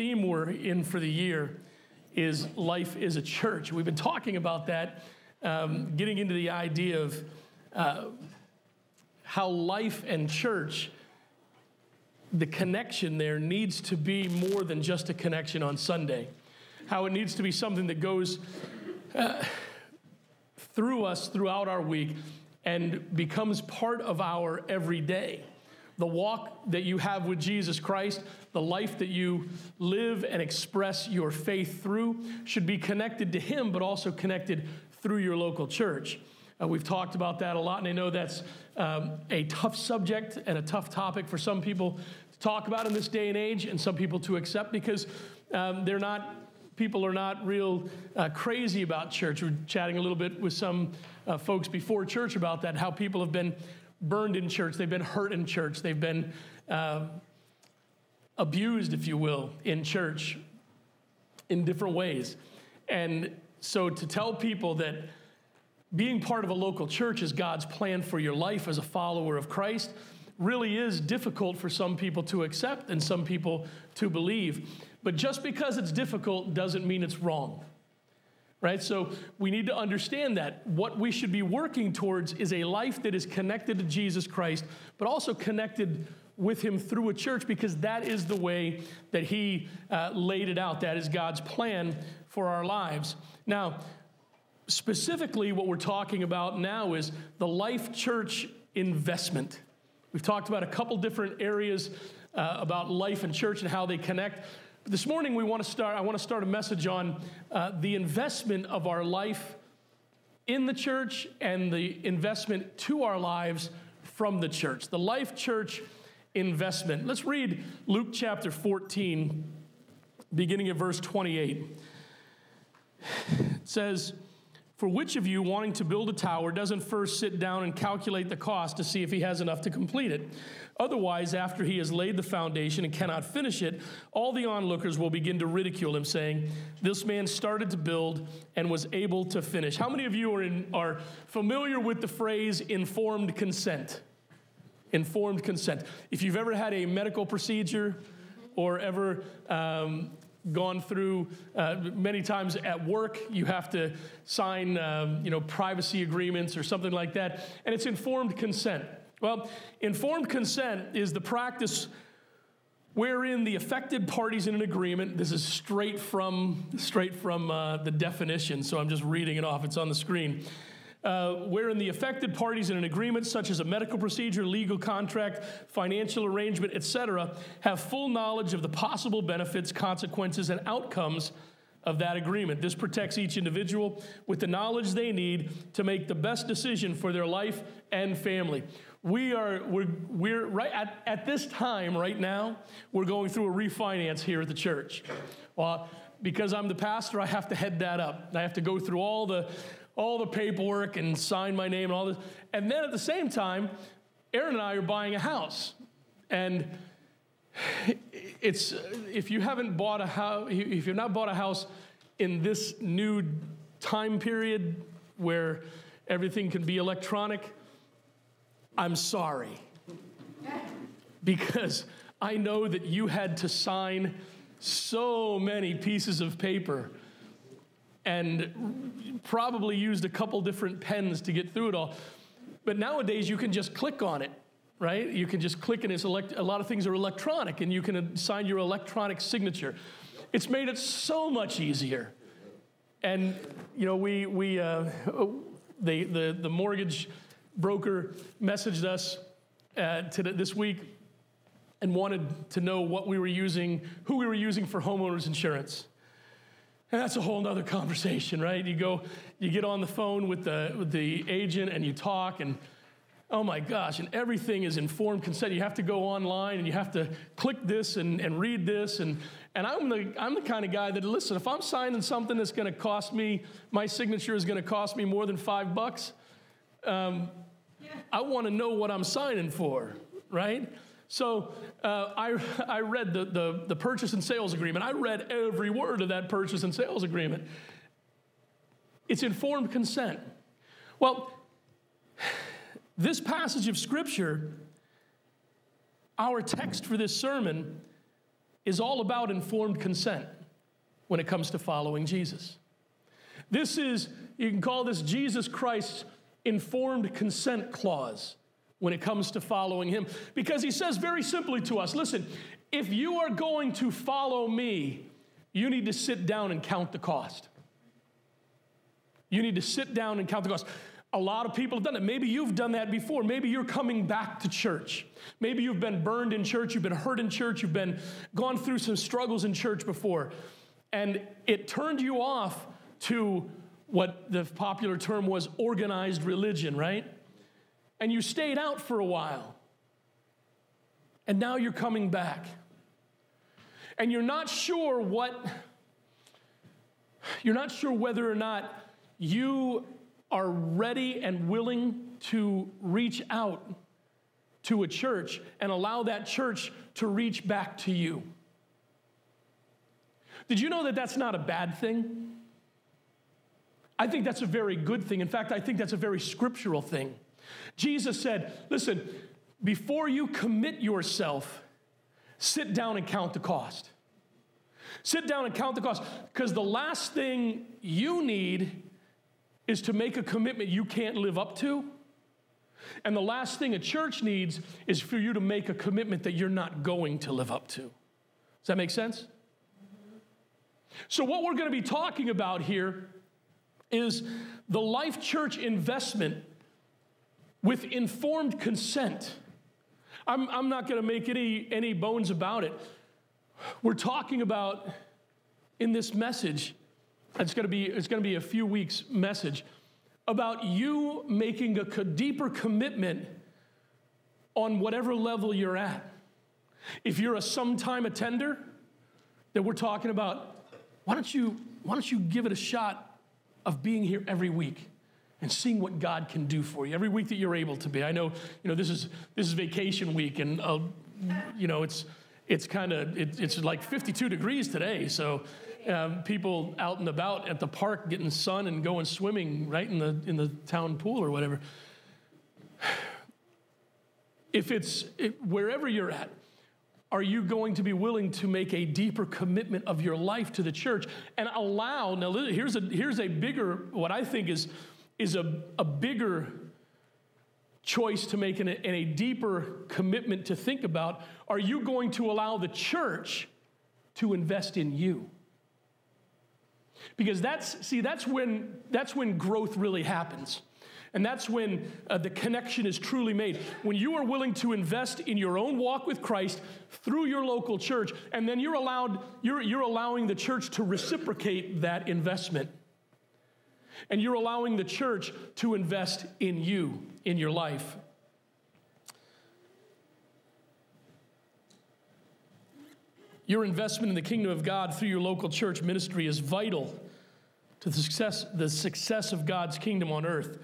theme we're in for the year is life is a church. We've been talking about that, um, getting into the idea of uh, how life and church, the connection there needs to be more than just a connection on Sunday. How it needs to be something that goes uh, through us throughout our week and becomes part of our everyday the walk that you have with Jesus Christ, the life that you live and express your faith through, should be connected to Him, but also connected through your local church. Uh, we've talked about that a lot, and I know that's um, a tough subject and a tough topic for some people to talk about in this day and age, and some people to accept because um, they're not. People are not real uh, crazy about church. We're chatting a little bit with some uh, folks before church about that, how people have been burned in church, they've been hurt in church, they've been uh, abused, if you will, in church in different ways. And so to tell people that being part of a local church is God's plan for your life as a follower of Christ really is difficult for some people to accept and some people to believe. But just because it's difficult doesn't mean it's wrong right? So we need to understand that what we should be working towards is a life that is connected to Jesus Christ, but also connected with Him through a church because that is the way that He uh, laid it out. That is God's plan for our lives. Now, specifically, what we're talking about now is the Life Church investment. We've talked about a couple different areas uh, about life and church and how they connect. This morning, we want to start, I want to start a message on uh, the investment of our life in the church and the investment to our lives from the church. The Life Church investment. Let's read Luke chapter 14, beginning at verse 28. It says, For which of you wanting to build a tower doesn't first sit down and calculate the cost to see if he has enough to complete it? Otherwise, after he has laid the foundation and cannot finish it, all the onlookers will begin to ridicule him, saying, This man started to build and was able to finish. How many of you are, in, are familiar with the phrase informed consent? Informed consent. If you've ever had a medical procedure or ever um, gone through uh, many times at work you have to sign um, you know privacy agreements or something like that and it's informed consent well, informed consent is the practice wherein the affected parties in an agreement, this is straight from, straight from uh, the definition, so I'm just reading it off, it's on the screen. Uh, wherein the affected parties in an agreement, such as a medical procedure, legal contract, financial arrangement, etc., have full knowledge of the possible benefits, consequences, and outcomes of that agreement. This protects each individual with the knowledge they need to make the best decision for their life and family we are we're, we're right at, at this time right now we're going through a refinance here at the church. Well because i'm the pastor i have to head that up. I have to go through all the all the paperwork and sign my name and all this. And then at the same time aaron and i are buying a house. And it's if you haven't bought a house if you've not bought a house in this new time period where everything can be electronic I'm sorry. Because I know that you had to sign so many pieces of paper and probably used a couple different pens to get through it all. But nowadays, you can just click on it, right? You can just click and it's elect- a lot of things are electronic and you can sign your electronic signature. It's made it so much easier. And, you know, we, we uh, the, the, the mortgage broker messaged us uh, to this week and wanted to know what we were using, who we were using for homeowners insurance. And that's a whole nother conversation, right? You go, you get on the phone with the, with the agent and you talk, and oh my gosh, and everything is informed consent. You have to go online and you have to click this and, and read this. And, and I'm, the, I'm the kind of guy that, listen, if I'm signing something that's going to cost me, my signature is going to cost me more than five bucks, um, I want to know what I'm signing for, right? So uh, I, I read the, the, the purchase and sales agreement. I read every word of that purchase and sales agreement. It's informed consent. Well, this passage of Scripture, our text for this sermon, is all about informed consent when it comes to following Jesus. This is, you can call this Jesus Christ's informed consent clause when it comes to following him. Because he says very simply to us listen, if you are going to follow me, you need to sit down and count the cost. You need to sit down and count the cost. A lot of people have done it. Maybe you've done that before. Maybe you're coming back to church. Maybe you've been burned in church, you've been hurt in church, you've been gone through some struggles in church before. And it turned you off to what the popular term was organized religion, right? And you stayed out for a while. And now you're coming back. And you're not sure what, you're not sure whether or not you are ready and willing to reach out to a church and allow that church to reach back to you. Did you know that that's not a bad thing? I think that's a very good thing. In fact, I think that's a very scriptural thing. Jesus said, Listen, before you commit yourself, sit down and count the cost. Sit down and count the cost because the last thing you need is to make a commitment you can't live up to. And the last thing a church needs is for you to make a commitment that you're not going to live up to. Does that make sense? So, what we're going to be talking about here is the Life Church investment with informed consent. I'm, I'm not going to make any, any bones about it. We're talking about in this message it's going to be, it's going to be a few weeks' message about you making a deeper commitment on whatever level you're at. If you're a sometime attender, that we're talking about, why don't you, why don't you give it a shot of being here every week? and seeing what God can do for you every week that you're able to be. I know, you know, this is this is vacation week, and uh, you know, it's it's kind of it, it's like 52 degrees today, so um, people out and about at the park getting sun and going swimming right in the, in the town pool or whatever. If it's it, wherever you're at, are you going to be willing to make a deeper commitment of your life to the church and allow? Now, here's a, here's a bigger, what I think is, is a, a bigger choice to make and a, and a deeper commitment to think about. Are you going to allow the church to invest in you? Because that's, see, that's when, that's when growth really happens. And that's when uh, the connection is truly made. When you are willing to invest in your own walk with Christ through your local church, and then you're allowed, you're, you're allowing the church to reciprocate that investment. And you're allowing the church to invest in you, in your life. Your investment in the kingdom of God through your local church ministry is vital to the success, the success of God's kingdom on earth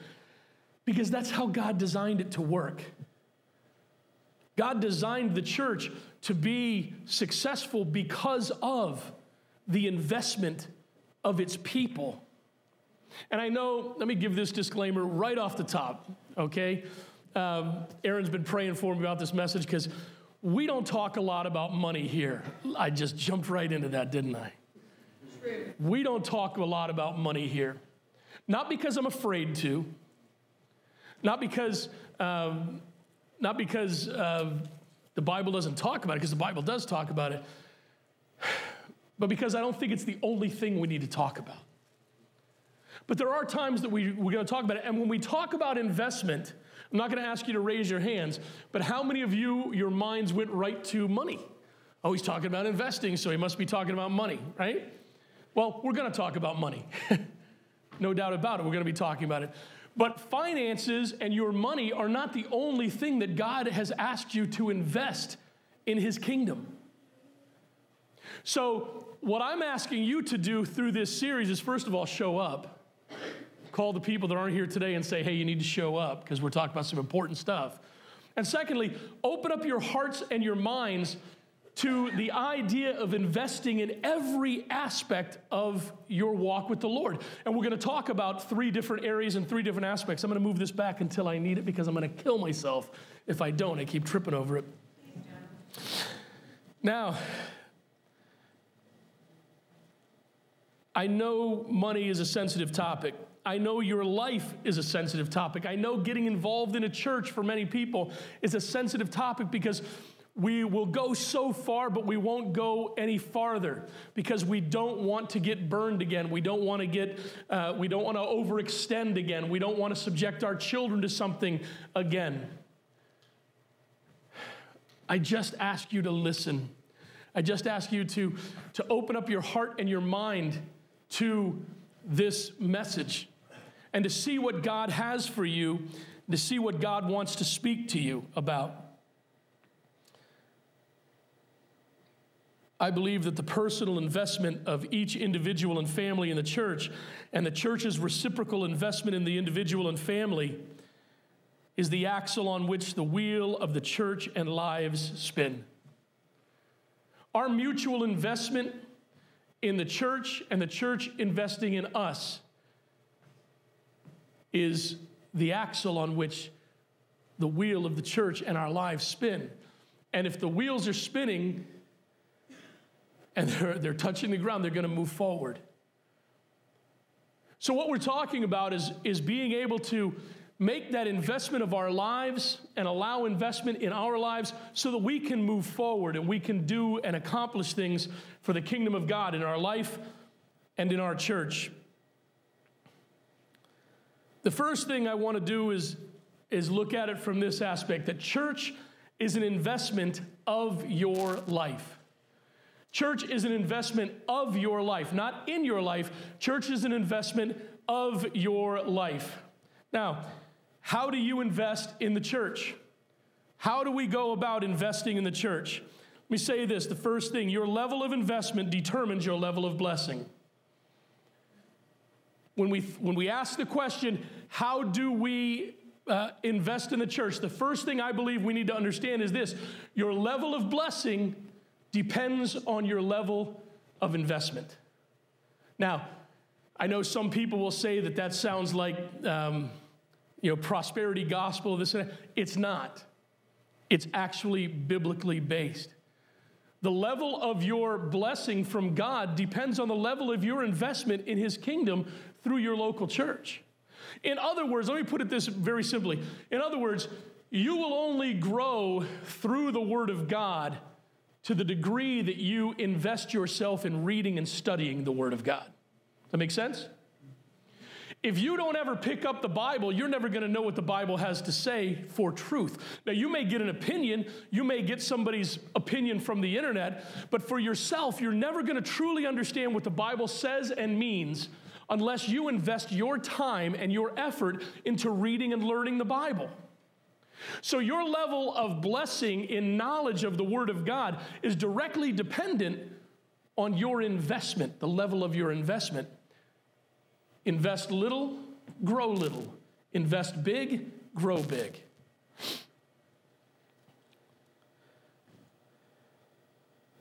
because that's how God designed it to work. God designed the church to be successful because of the investment of its people. And I know, let me give this disclaimer right off the top, okay? Um, Aaron's been praying for me about this message because we don't talk a lot about money here. I just jumped right into that, didn't I? We don't talk a lot about money here. Not because I'm afraid to, not because, um, not because uh, the Bible doesn't talk about it, because the Bible does talk about it, but because I don't think it's the only thing we need to talk about. But there are times that we, we're going to talk about it. And when we talk about investment, I'm not going to ask you to raise your hands, but how many of you, your minds went right to money? Oh, he's talking about investing, so he must be talking about money, right? Well, we're going to talk about money. no doubt about it. We're going to be talking about it. But finances and your money are not the only thing that God has asked you to invest in his kingdom. So, what I'm asking you to do through this series is first of all, show up call the people that aren't here today and say, hey, you need to show up because we're talking about some important stuff. And secondly, open up your hearts and your minds to the idea of investing in every aspect of your walk with the Lord. And we're going to talk about three different areas and three different aspects. I'm going to move this back until I need it because I'm going to kill myself if I don't. I keep tripping over it. Now, I know money is a sensitive topic. I know your life is a sensitive topic. I know getting involved in a church for many people is a sensitive topic because we will go so far, but we won't go any farther because we don't want to get burned again. We don't want to get, uh, we don't want to overextend again. We don't want to subject our children to something again. I just ask you to listen. I just ask you to, to open up your heart and your mind to this message and to see what God has for you, to see what God wants to speak to you about. I believe that the personal investment of each individual and family in the church and the church's reciprocal investment in the individual and family is the axle on which the wheel of the church and lives spin. Our mutual investment in the church and the church investing in us is the axle on which the wheel of the church and our lives spin. And if the wheels are spinning, and they're, they're touching the ground, they're going to move forward. So, what we're talking about is, is being able to make that investment of our lives and allow investment in our lives so that we can move forward and we can do and accomplish things for the kingdom of God in our life and in our church. The first thing I want to do is, is look at it from this aspect that church is an investment of your life. Church is an investment of your life, not in your life. Church is an investment of your life. Now, how do you invest in the church? How do we go about investing in the church? Let me say this the first thing your level of investment determines your level of blessing. When we, when we ask the question, how do we uh, invest in the church? The first thing I believe we need to understand is this your level of blessing depends on your level of investment. Now, I know some people will say that that sounds like, um, you know, prosperity gospel. This it's not. It's actually biblically based. The level of your blessing from God depends on the level of your investment in His kingdom through your local church. In other words, let me put it this very simply. In other words, you will only grow through the Word of God to the degree that you invest yourself in reading and studying the Word of God. Does that make sense? If you don't ever pick up the Bible, you're never going to know what the Bible has to say for truth. Now, you may get an opinion, you may get somebody's opinion from the internet, but for yourself, you're never going to truly understand what the Bible says and means unless you invest your time and your effort into reading and learning the Bible. So, your level of blessing in knowledge of the Word of God is directly dependent on your investment, the level of your investment. Invest little, grow little. Invest big, grow big.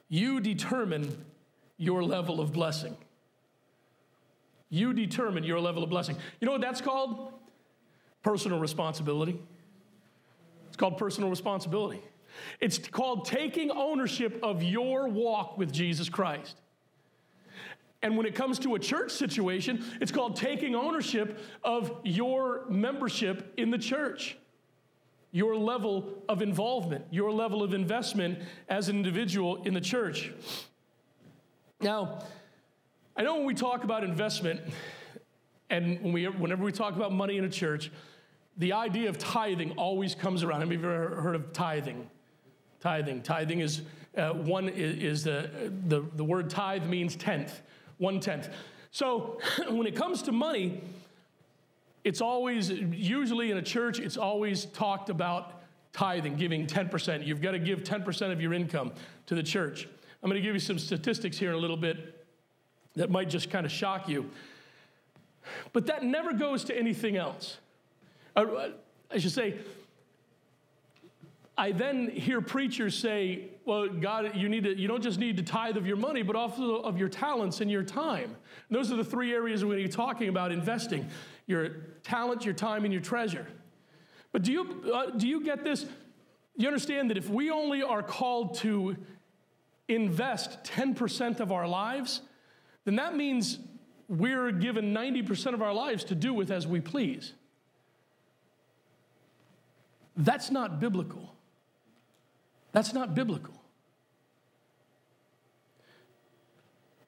You determine your level of blessing. You determine your level of blessing. You know what that's called? Personal responsibility. It's called personal responsibility. It's called taking ownership of your walk with Jesus Christ. And when it comes to a church situation, it's called taking ownership of your membership in the church, your level of involvement, your level of investment as an individual in the church. Now, I know when we talk about investment, and when we, whenever we talk about money in a church, the idea of tithing always comes around. Have you ever heard of tithing? Tithing. Tithing is uh, one is, is the, the, the word tithe means tenth, one tenth. So when it comes to money, it's always, usually in a church, it's always talked about tithing, giving 10%. You've got to give 10% of your income to the church. I'm going to give you some statistics here in a little bit that might just kind of shock you. But that never goes to anything else. Uh, I should say, I then hear preachers say, well, God, you, need to, you don't just need to tithe of your money, but also of your talents and your time. And those are the three areas we're going to be talking about investing your talent, your time, and your treasure. But do you, uh, do you get this? You understand that if we only are called to invest 10% of our lives, then that means we're given 90% of our lives to do with as we please. That's not biblical. That's not biblical.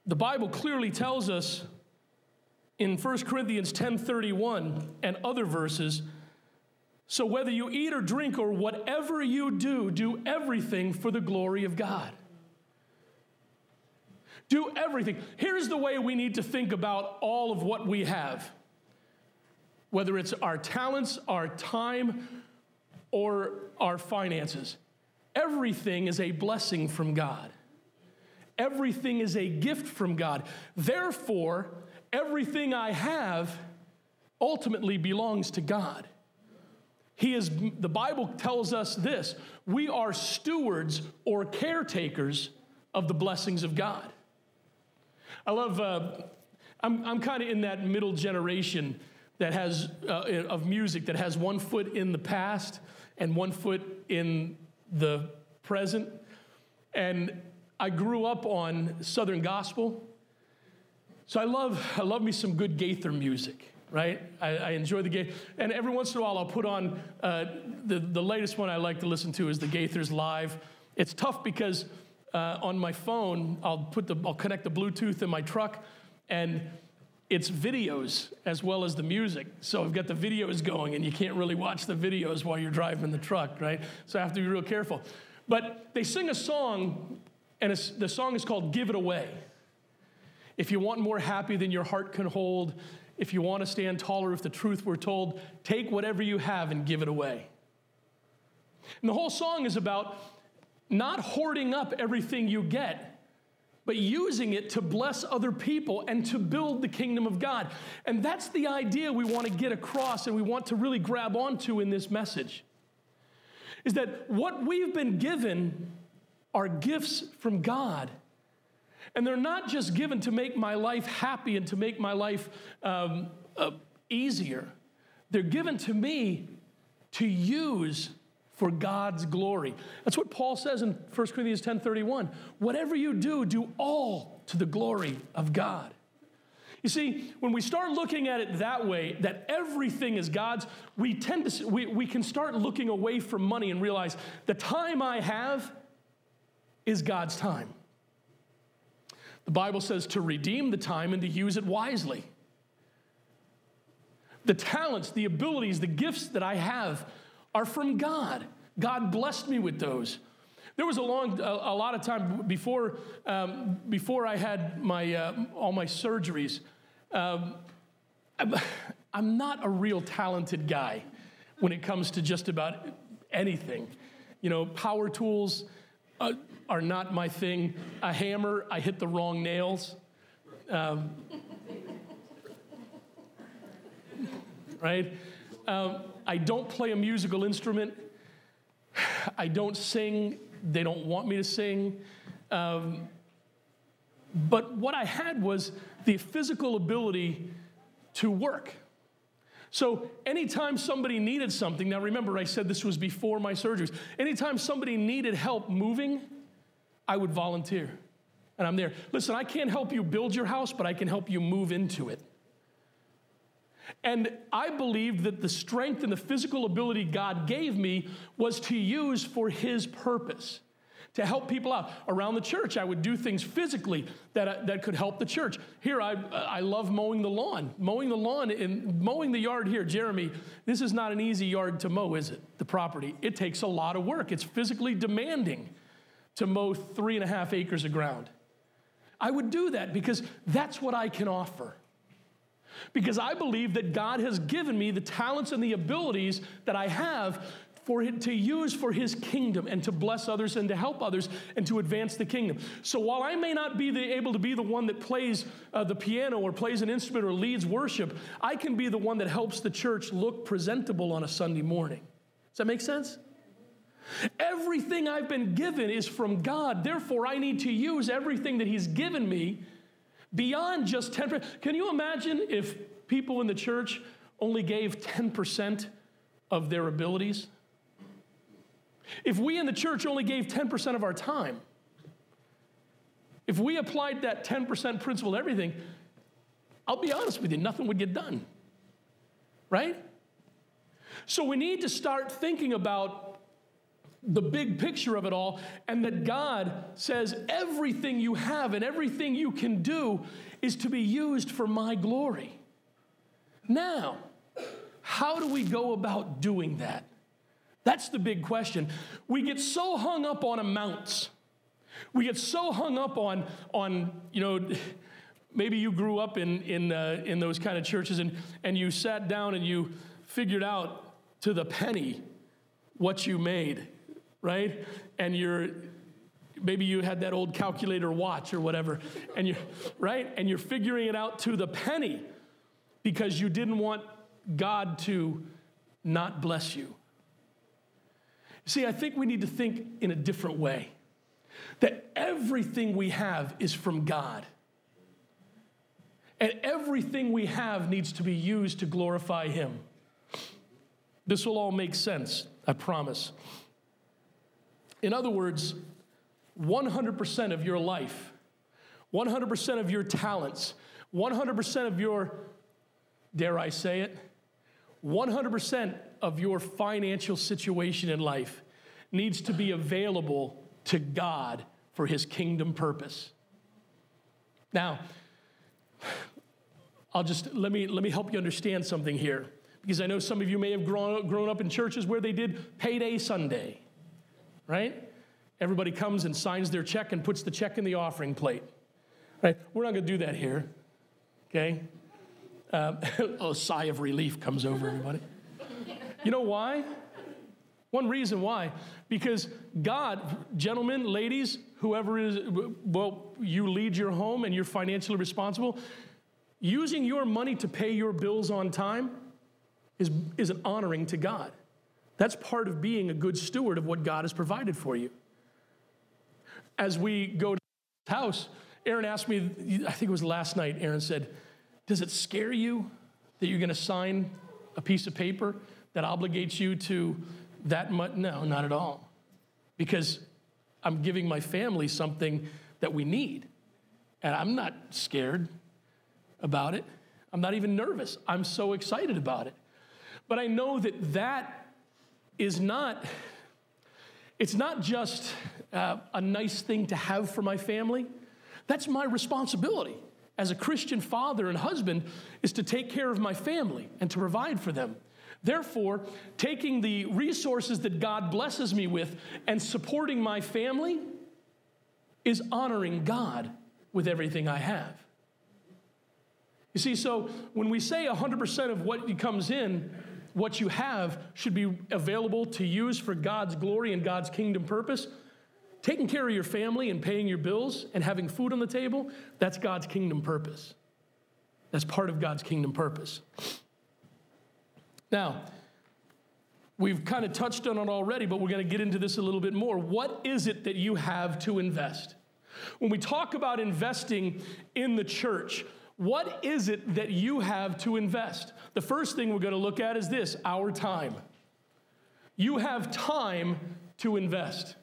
The Bible clearly tells us in 1 Corinthians 10:31 and other verses, so whether you eat or drink or whatever you do, do everything for the glory of God. Do everything. Here's the way we need to think about all of what we have. Whether it's our talents, our time, or our finances. Everything is a blessing from God. Everything is a gift from God. Therefore, everything I have ultimately belongs to God. He is the Bible tells us this, we are stewards or caretakers of the blessings of God. I love uh, I'm, I'm kind of in that middle generation that has uh, of music that has one foot in the past and one foot in the present. And I grew up on Southern gospel. So I love, I love me some good Gaither music, right? I, I enjoy the Gaither. And every once in a while I'll put on, uh, the, the latest one I like to listen to is the Gaithers Live. It's tough because uh, on my phone, I'll, put the, I'll connect the Bluetooth in my truck and it's videos as well as the music. So I've got the videos going, and you can't really watch the videos while you're driving the truck, right? So I have to be real careful. But they sing a song, and the song is called Give It Away. If you want more happy than your heart can hold, if you want to stand taller if the truth were told, take whatever you have and give it away. And the whole song is about not hoarding up everything you get but using it to bless other people and to build the kingdom of God. And that's the idea we want to get across and we want to really grab onto in this message. Is that what we've been given are gifts from God. And they're not just given to make my life happy and to make my life um, uh, easier. They're given to me to use for God's glory. That's what Paul says in 1 Corinthians 10:31. Whatever you do, do all to the glory of God. You see, when we start looking at it that way, that everything is God's, we tend to we, we can start looking away from money and realize the time I have is God's time. The Bible says to redeem the time and to use it wisely. The talents, the abilities, the gifts that I have are from God. God blessed me with those. There was a long, a, a lot of time before, um, before I had my, uh, all my surgeries. Um, I'm, I'm not a real talented guy when it comes to just about anything. You know, power tools uh, are not my thing. A hammer, I hit the wrong nails. Um, right? Um, I don't play a musical instrument. I don't sing. They don't want me to sing. Um, but what I had was the physical ability to work. So, anytime somebody needed something, now remember, I said this was before my surgeries. Anytime somebody needed help moving, I would volunteer. And I'm there. Listen, I can't help you build your house, but I can help you move into it. And I believed that the strength and the physical ability God gave me was to use for His purpose, to help people out. Around the church, I would do things physically that, uh, that could help the church. Here, I, I love mowing the lawn. Mowing the lawn and mowing the yard here, Jeremy, this is not an easy yard to mow, is it? The property. It takes a lot of work, it's physically demanding to mow three and a half acres of ground. I would do that because that's what I can offer because I believe that God has given me the talents and the abilities that I have for to use for his kingdom and to bless others and to help others and to advance the kingdom. So while I may not be the, able to be the one that plays uh, the piano or plays an instrument or leads worship, I can be the one that helps the church look presentable on a Sunday morning. Does that make sense? Everything I've been given is from God. Therefore, I need to use everything that he's given me beyond just 10%. Can you imagine if people in the church only gave 10% of their abilities? If we in the church only gave 10% of our time, if we applied that 10% principle to everything, I'll be honest with you, nothing would get done. Right? So we need to start thinking about the big picture of it all, and that God says everything you have and everything you can do is to be used for my glory. Now, how do we go about doing that? That's the big question. We get so hung up on amounts. We get so hung up on, on you know, maybe you grew up in, in, uh, in those kind of churches and, and you sat down and you figured out to the penny what you made, right? And you're, maybe you had that old calculator watch or whatever, and you're right? And you're figuring it out to the penny because you didn't want God to not bless you. See, I think we need to think in a different way that everything we have is from God. And everything we have needs to be used to glorify Him. This will all make sense, I promise. In other words, 100% of your life, 100% of your talents, 100% of your, dare I say it, 100% of your financial situation in life needs to be available to God for his kingdom purpose. Now, I'll just let me let me help you understand something here because I know some of you may have grown grown up in churches where they did payday Sunday. Right? Everybody comes and signs their check and puts the check in the offering plate. Right? We're not going to do that here. Okay? Um, a sigh of relief comes over everybody. You know why? One reason why. Because God, gentlemen, ladies, whoever is, well, you lead your home and you're financially responsible, using your money to pay your bills on time is, is an honoring to God. That's part of being a good steward of what God has provided for you. As we go to the house, Aaron asked me, I think it was last night, Aaron said, Does it scare you that you're going to sign a piece of paper that obligates you to that much? No, not at all. Because I'm giving my family something that we need. And I'm not scared about it. I'm not even nervous. I'm so excited about it. But I know that that is not, it's not just uh, a nice thing to have for my family. That's my responsibility as a Christian father and husband is to take care of my family and to provide for them. Therefore, taking the resources that God blesses me with and supporting my family is honoring God with everything I have. You see, so when we say 100% of what comes in, what you have should be available to use for God's glory and God's kingdom purpose, taking care of your family and paying your bills and having food on the table, that's God's kingdom purpose. That's part of God's kingdom purpose. Now, we've kind of touched on it already, but we're going to get into this a little bit more. What is it that you have to invest? When we talk about investing in the church, what is it that you have to invest? The first thing we're going to look at is this our time. You have time to invest.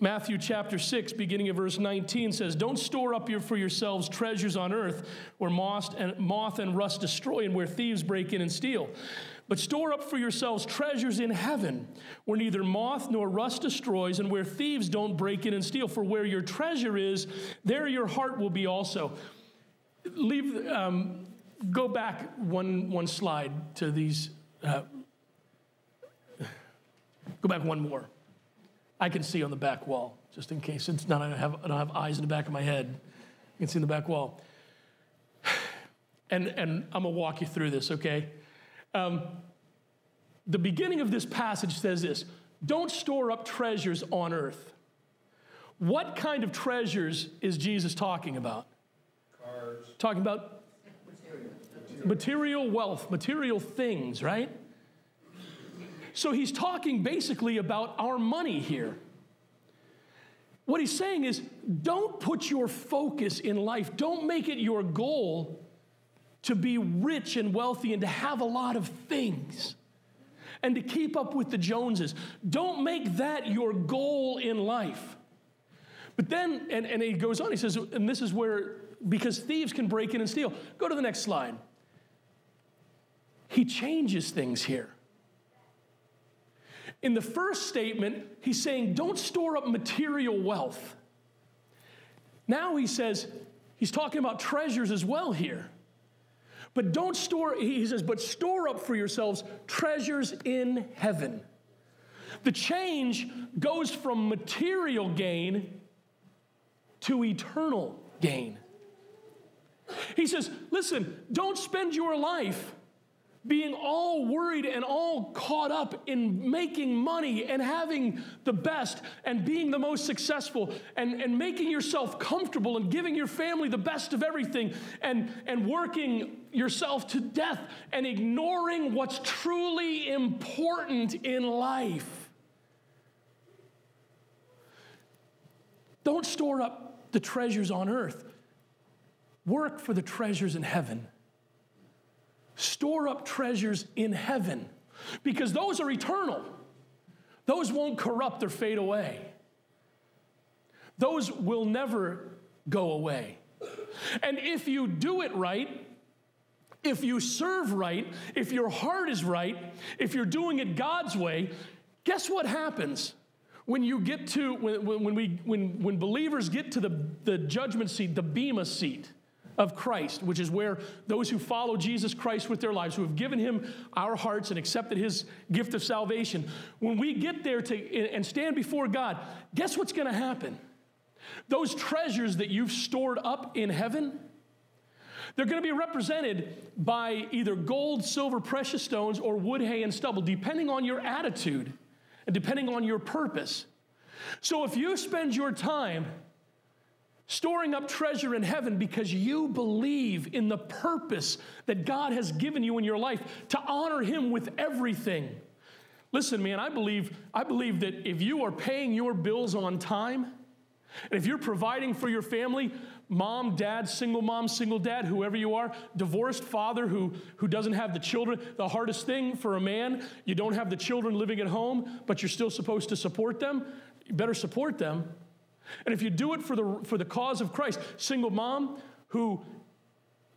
Matthew chapter 6, beginning of verse 19, says, Don't store up your, for yourselves treasures on earth where moth and, moth and rust destroy and where thieves break in and steal. But store up for yourselves treasures in heaven where neither moth nor rust destroys and where thieves don't break in and steal. For where your treasure is, there your heart will be also. Leave, um, go back one, one slide to these. Uh, go back one more. I can see on the back wall, just in case. It's not, I don't, have, I don't have eyes in the back of my head. You can see in the back wall. And, and I'm to walk you through this, okay? Um, the beginning of this passage says this Don't store up treasures on earth. What kind of treasures is Jesus talking about? Cars. Talking about material, material wealth, material things, right? So he's talking basically about our money here. What he's saying is don't put your focus in life, don't make it your goal to be rich and wealthy and to have a lot of things and to keep up with the Joneses. Don't make that your goal in life. But then, and, and he goes on, he says, and this is where, because thieves can break in and steal. Go to the next slide. He changes things here. In the first statement, he's saying, don't store up material wealth. Now he says, he's talking about treasures as well here. But don't store, he says, but store up for yourselves treasures in heaven. The change goes from material gain to eternal gain. He says, listen, don't spend your life being all worried and all caught up in making money and having the best and being the most successful and, and making yourself comfortable and giving your family the best of everything and, and working yourself to death and ignoring what's truly important in life. Don't store up the treasures on earth. Work for the treasures in heaven. Store up treasures in heaven because those are eternal. Those won't corrupt or fade away. Those will never go away. And if you do it right, if you serve right, if your heart is right, if you're doing it God's way, guess what happens? When you get to, when, when, we, when, when believers get to the, the judgment seat, the Bema seat, of Christ, which is where those who follow Jesus Christ with their lives, who have given him our hearts and accepted his gift of salvation, when we get there to, and stand before God, guess what's going to happen? Those treasures that you've stored up in heaven, they're going to be represented by either gold, silver, precious stones, or wood, hay, and stubble, depending on your attitude and depending on your purpose. So if you spend your time storing up treasure in heaven because you believe in the purpose that God has given you in your life to honor him with everything. Listen, man, I believe I believe that if you are paying your bills on time, and if you're providing for your family, mom, dad, single mom, single dad, whoever you are, divorced father who, who doesn't have the children, the hardest thing for a man, you don't have the children living at home, but you're still supposed to support them, you better support them. And if you do it for the, for the cause of Christ, single mom who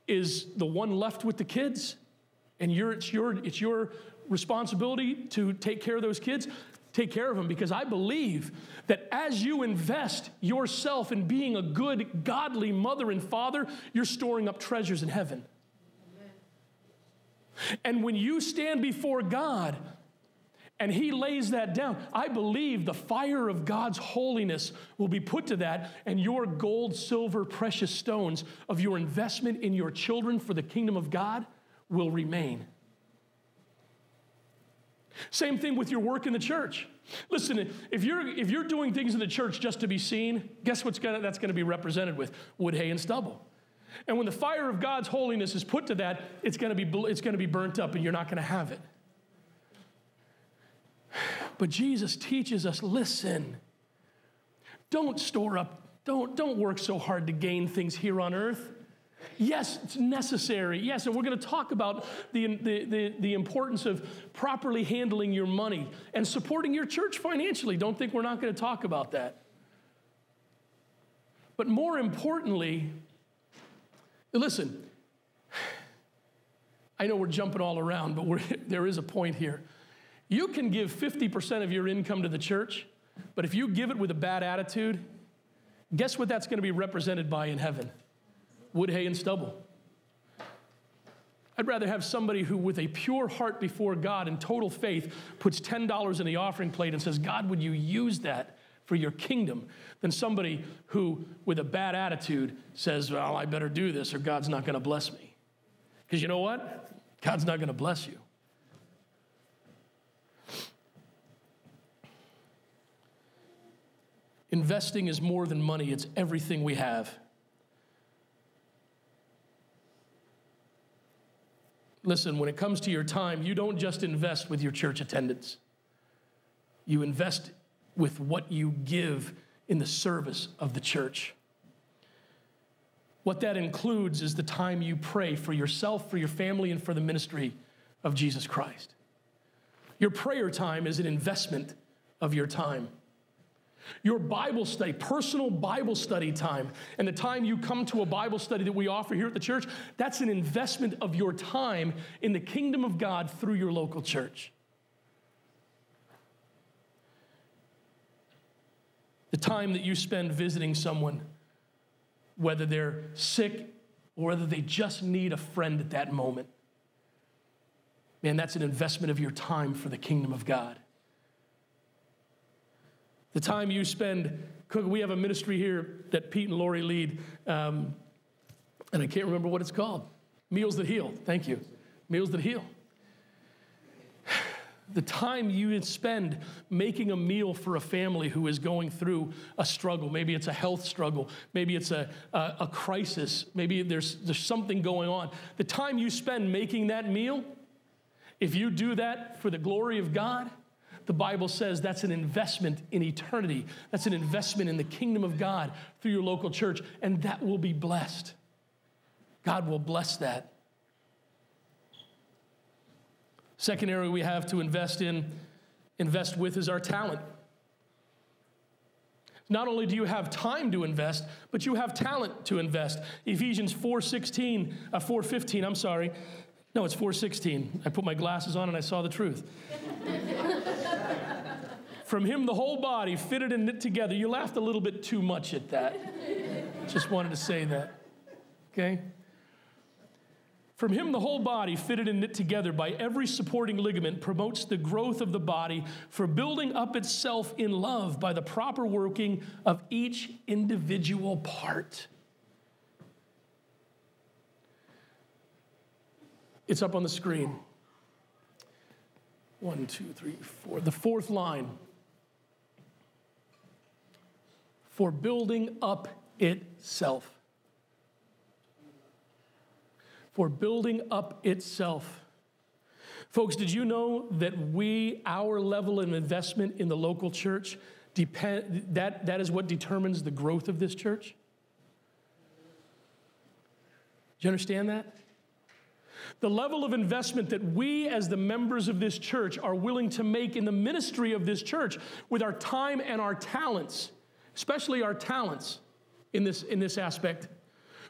is the one left with the kids, and you're, it's, your, it's your responsibility to take care of those kids, take care of them because I believe that as you invest yourself in being a good, godly mother and father, you're storing up treasures in heaven. And when you stand before God, and he lays that down. I believe the fire of God's holiness will be put to that, and your gold, silver, precious stones of your investment in your children for the kingdom of God will remain. Same thing with your work in the church. Listen, if you're, if you're doing things in the church just to be seen, guess what's gonna, that's going to be represented with? Wood, hay, and stubble. And when the fire of God's holiness is put to that, it's going to be, it's going to be burnt up and you're not going to have it. But Jesus teaches us listen, don't store up, don't, don't work so hard to gain things here on earth. Yes, it's necessary. Yes, and we're going to talk about the, the, the, the, importance of properly handling your money and supporting your church financially. Don't think we're not going to talk about that. But more importantly, listen, I know we're jumping all around, but there is a point here. You can give 50% of your income to the church, but if you give it with a bad attitude, guess what that's going to be represented by in heaven? Wood, hay, and stubble. I'd rather have somebody who, with a pure heart before God and total faith, puts $10 in the offering plate and says, God, would you use that for your kingdom, than somebody who, with a bad attitude, says, Well, I better do this or God's not going to bless me. Because you know what? God's not going to bless you. Investing is more than money, it's everything we have. Listen, when it comes to your time, you don't just invest with your church attendance. You invest with what you give in the service of the church. What that includes is the time you pray for yourself, for your family, and for the ministry of Jesus Christ. Your prayer time is an investment of your time. Your Bible study, personal Bible study time, and the time you come to a Bible study that we offer here at the church, that's an investment of your time in the kingdom of God through your local church. The time that you spend visiting someone, whether they're sick or whether they just need a friend at that moment. Man, that's an investment of your time for the kingdom of God. The time you spend cooking, we have a ministry here that Pete and Lori lead, um, and I can't remember what it's called Meals That Heal. Thank you. Meals That Heal the time you spend making a meal for a family who is going through a struggle. Maybe it's a health struggle. Maybe it's a, a, a, crisis. Maybe there's, there's something going on. The time you spend making that meal, if you do that for the glory of God, the Bible says that's an investment in eternity. That's an investment in the kingdom of God through your local church, and that will be blessed. God will bless that. Second area we have to invest in, invest with is our talent. Not only do you have time to invest, but you have talent to invest. Ephesians 4:16, uh, 4:15, I'm sorry. No, it's 4:16. I put my glasses on and I saw the truth. From him the whole body fitted and knit together. You laughed a little bit too much at that. Just wanted to say that. Okay? From him, the whole body, fitted and knit together by every supporting ligament, promotes the growth of the body for building up itself in love by the proper working of each individual part. It's up on the screen. One, two, three, four. The fourth line. For building up itself for building up itself. Folks, did you know that we, our level of investment in the local church, depend, that, that is what determines the growth of this church? Do you understand that? The level of investment that we, as the members of this church, are willing to make in the ministry of this church with our time and our talents, especially our talents in this, in this aspect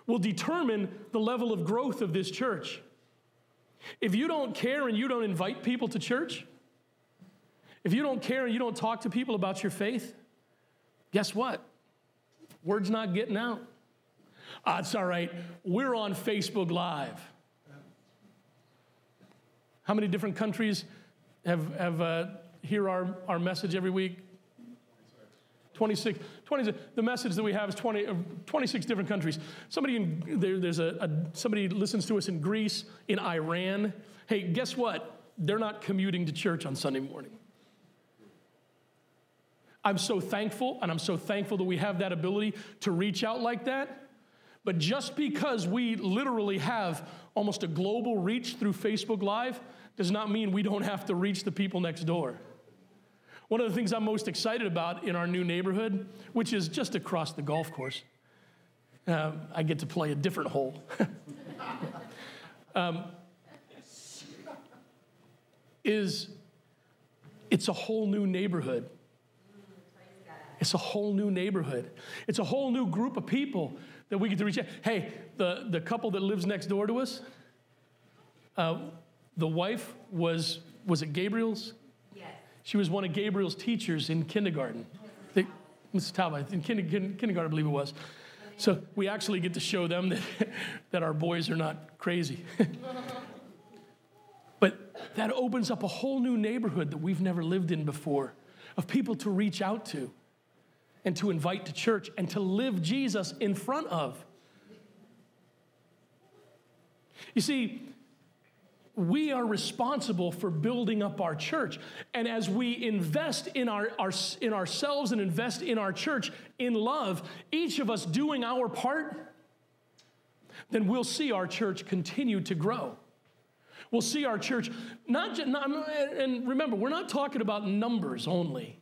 will determine the level of growth of this church. If you don't care and you don't invite people to church, if you don't care and you don't talk to people about your faith, guess what? Word's not getting out. Ah, it's all right. We're on Facebook Live. How many different countries have, have uh, hear our, our message every week? 26, 20, the message that we have is 20, uh, 26 different countries. Somebody, in, there, there's a, a, somebody listens to us in Greece, in Iran. Hey, guess what? They're not commuting to church on Sunday morning. I'm so thankful, and I'm so thankful that we have that ability to reach out like that. But just because we literally have almost a global reach through Facebook Live does not mean we don't have to reach the people next door. One of the things I'm most excited about in our new neighborhood, which is just across the golf course, uh, I get to play a different hole. um, is it's a whole new neighborhood. It's a whole new neighborhood. It's a whole new group of people that we get to reach out. Hey, the, the couple that lives next door to us, uh, the wife was, was it Gabriel's? She was one of Gabriel's teachers in kindergarten. They, Mrs. Talbot, in kindergarten, I believe it was. So we actually get to show them that, that our boys are not crazy. but that opens up a whole new neighborhood that we've never lived in before of people to reach out to and to invite to church and to live Jesus in front of. You see, we are responsible for building up our church. And as we invest in, our, our, in ourselves and invest in our church in love, each of us doing our part, then we'll see our church continue to grow. We'll see our church not just, not, and remember, we're not talking about numbers only.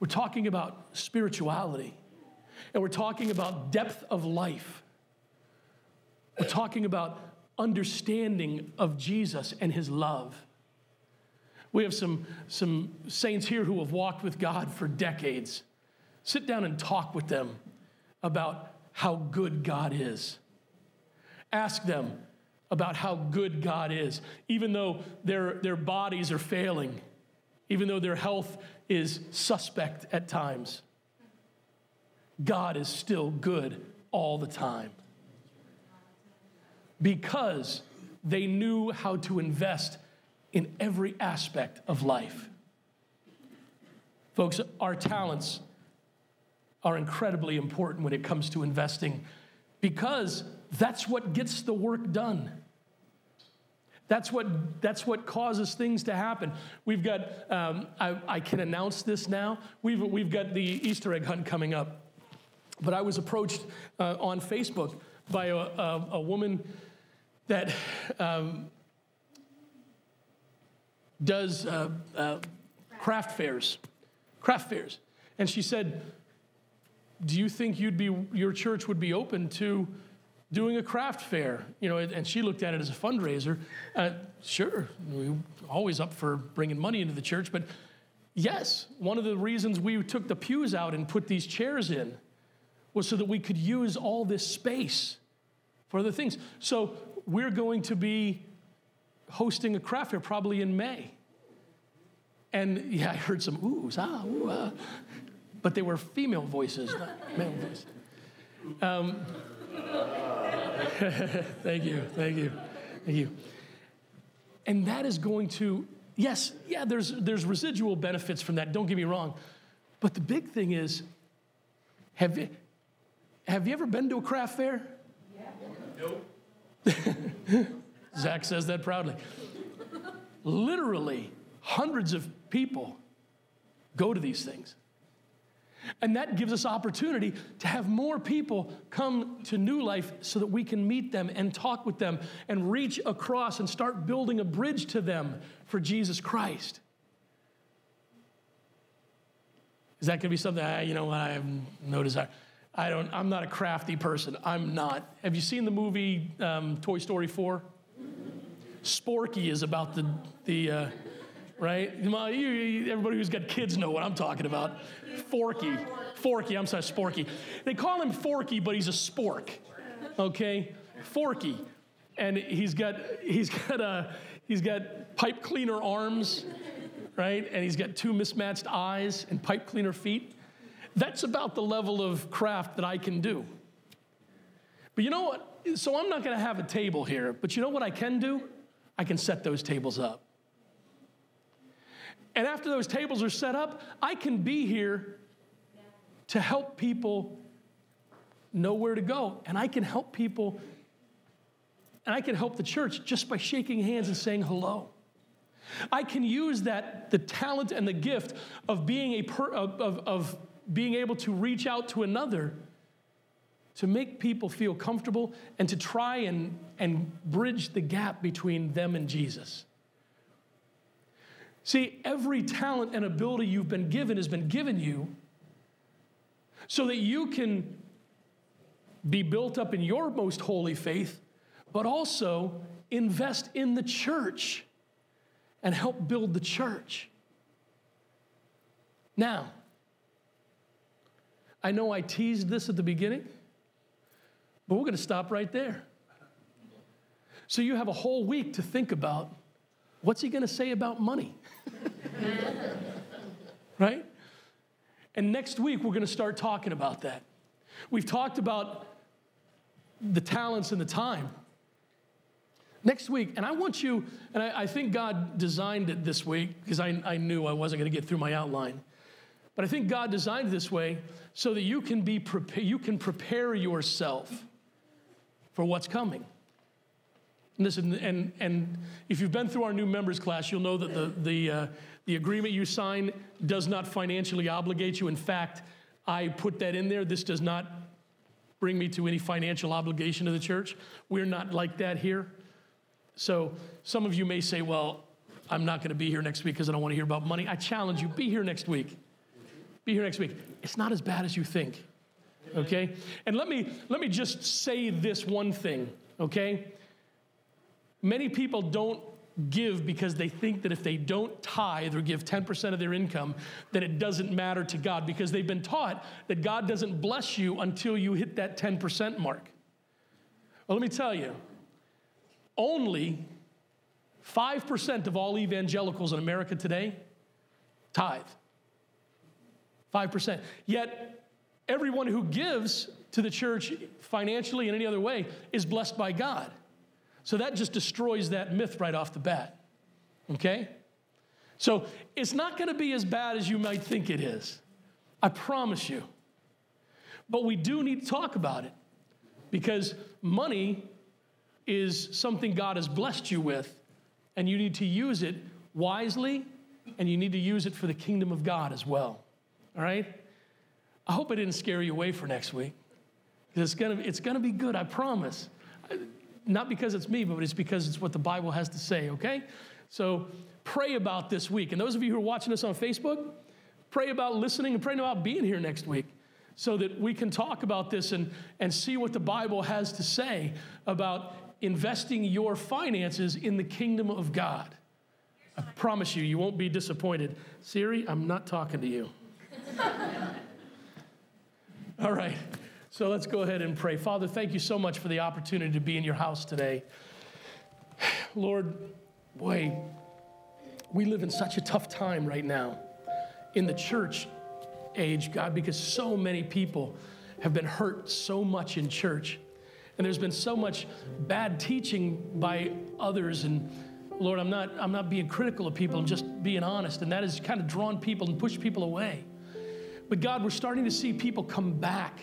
We're talking about spirituality. And we're talking about depth of life. We're talking about understanding of Jesus and his love. We have some, some saints here who have walked with God for decades. Sit down and talk with them about how good God is. Ask them about how good God is, even though their, their bodies are failing, even though their health is suspect at times. God is still good all the time because they knew how to invest in every aspect of life. Folks, our talents are incredibly important when it comes to investing because that's what gets the work done. That's what, that's what causes things to happen. We've got, um, I, I, can announce this now, we've, we've got the Easter egg hunt coming up. But I was approached uh, on Facebook by a, a, a woman that um, does uh, uh, craft fairs, craft fairs. And she said, Do you think you'd be, your church would be open to doing a craft fair? You know, and she looked at it as a fundraiser. Uh, sure, we're always up for bringing money into the church, but yes, one of the reasons we took the pews out and put these chairs in was so that we could use all this space for other things. So we're going to be hosting a craft fair probably in May. And yeah, I heard some oohs, ah, ooh, ah. But they were female voices, not male voices. Um, thank you, thank you, thank you. And that is going to, yes, yeah, there's, there's residual benefits from that, don't get me wrong. But the big thing is, have you, have you ever been to a craft fair? Nope. Zach says that proudly. Literally, hundreds of people go to these things. And that gives us opportunity to have more people come to New Life so that we can meet them and talk with them and reach across and start building a bridge to them for Jesus Christ. Is that going to be something I, you know, I have no desire? I don't, I'm not a crafty person. I'm not. Have you seen the movie um, Toy Story 4? Sporky is about the, the uh, right? Everybody who's got kids know what I'm talking about. Forky. Forky, I'm sorry, Sporky. They call him Forky, but he's a spork, okay? Forky. And he's got, he's got, a, he's got pipe cleaner arms, right? And he's got two mismatched eyes and pipe cleaner feet. That's about the level of craft that I can do. But you know what? So I'm not going to have a table here, but you know what I can do? I can set those tables up. And after those tables are set up, I can be here to help people know where to go. And I can help people, and I can help the church just by shaking hands and saying hello. I can use that, the talent and the gift of being a per, of, of, of being able to reach out to another to make people feel comfortable and to try and, and bridge the gap between them and Jesus. See, every talent and ability you've been given has been given you so that you can be built up in your most holy faith, but also invest in the church and help build the church. Now, I know I teased this at the beginning, but we're going to stop right there. So you have a whole week to think about what's he going to say about money? right? And next week, we're going to start talking about that. We've talked about the talents and the time. Next week, and I want you, and I, I think God designed it this week because I, I knew I wasn't going to get through my outline. But I think God designed it this way so that you can be prepared, you can prepare yourself for what's coming. Listen, and, and if you've been through our new members class, you'll know that the, the, uh, the agreement you sign does not financially obligate you. In fact, I put that in there. This does not bring me to any financial obligation to the church. We're not like that here. So some of you may say, well, I'm not going to be here next week because I don't want to hear about money. I challenge you, be here next week. Be here next week. It's not as bad as you think. Okay? And let me let me just say this one thing, okay? Many people don't give because they think that if they don't tithe or give 10% of their income, that it doesn't matter to God because they've been taught that God doesn't bless you until you hit that 10% mark. Well, let me tell you, only 5% of all evangelicals in America today tithe. 5%. Yet, everyone who gives to the church financially in any other way is blessed by God. So that just destroys that myth right off the bat. Okay? So it's not going to be as bad as you might think it is. I promise you. But we do need to talk about it because money is something God has blessed you with, and you need to use it wisely, and you need to use it for the kingdom of God as well. All right? I hope I didn't scare you away for next week. It's gonna, it's gonna be good, I promise. Not because it's me, but it's because it's what the Bible has to say, okay? So pray about this week. And those of you who are watching us on Facebook, pray about listening and pray about being here next week so that we can talk about this and, and see what the Bible has to say about investing your finances in the kingdom of God. I promise you, you won't be disappointed. Siri, I'm not talking to you. All right, so let's go ahead and pray. Father, thank you so much for the opportunity to be in your house today. Lord, boy, we live in such a tough time right now in the church age, God, because so many people have been hurt so much in church. And there's been so much bad teaching by others. And Lord, I'm not, I'm not being critical of people, I'm just being honest. And that has kind of drawn people and pushed people away. But God, we're starting to see people come back.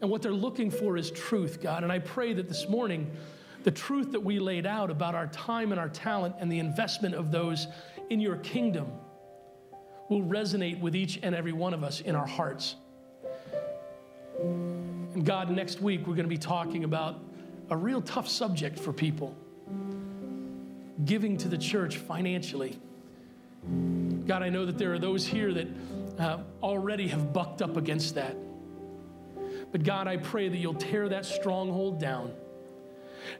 And what they're looking for is truth, God. And I pray that this morning, the truth that we laid out about our time and our talent and the investment of those in your kingdom will resonate with each and every one of us in our hearts. And God, next week we're going to be talking about a real tough subject for people giving to the church financially. God, I know that there are those here that uh, already have bucked up against that. But God, I pray that you'll tear that stronghold down.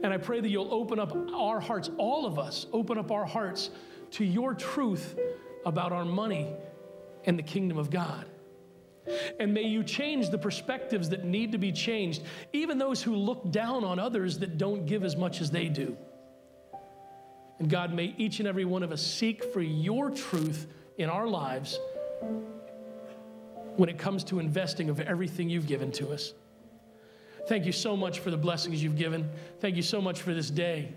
And I pray that you'll open up our hearts, all of us, open up our hearts to your truth about our money and the kingdom of God. And may you change the perspectives that need to be changed, even those who look down on others that don't give as much as they do. And God, may each and every one of us seek for your truth in our lives when it comes to investing of everything you've given to us. Thank you so much for the blessings you've given. Thank you so much for this day.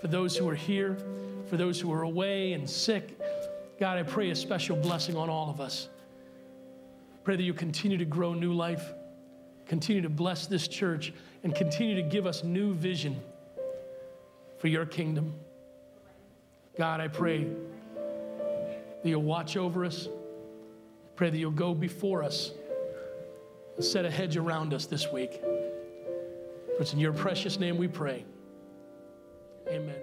For those who are here, for those who are away and sick, God, I pray a special blessing on all of us. Pray that you continue to grow new life, continue to bless this church, and continue to give us new vision for your kingdom. God, I pray that you'll watch over us. Pray that you'll go before us and set a hedge around us this week. For it's in your precious name we pray. Amen.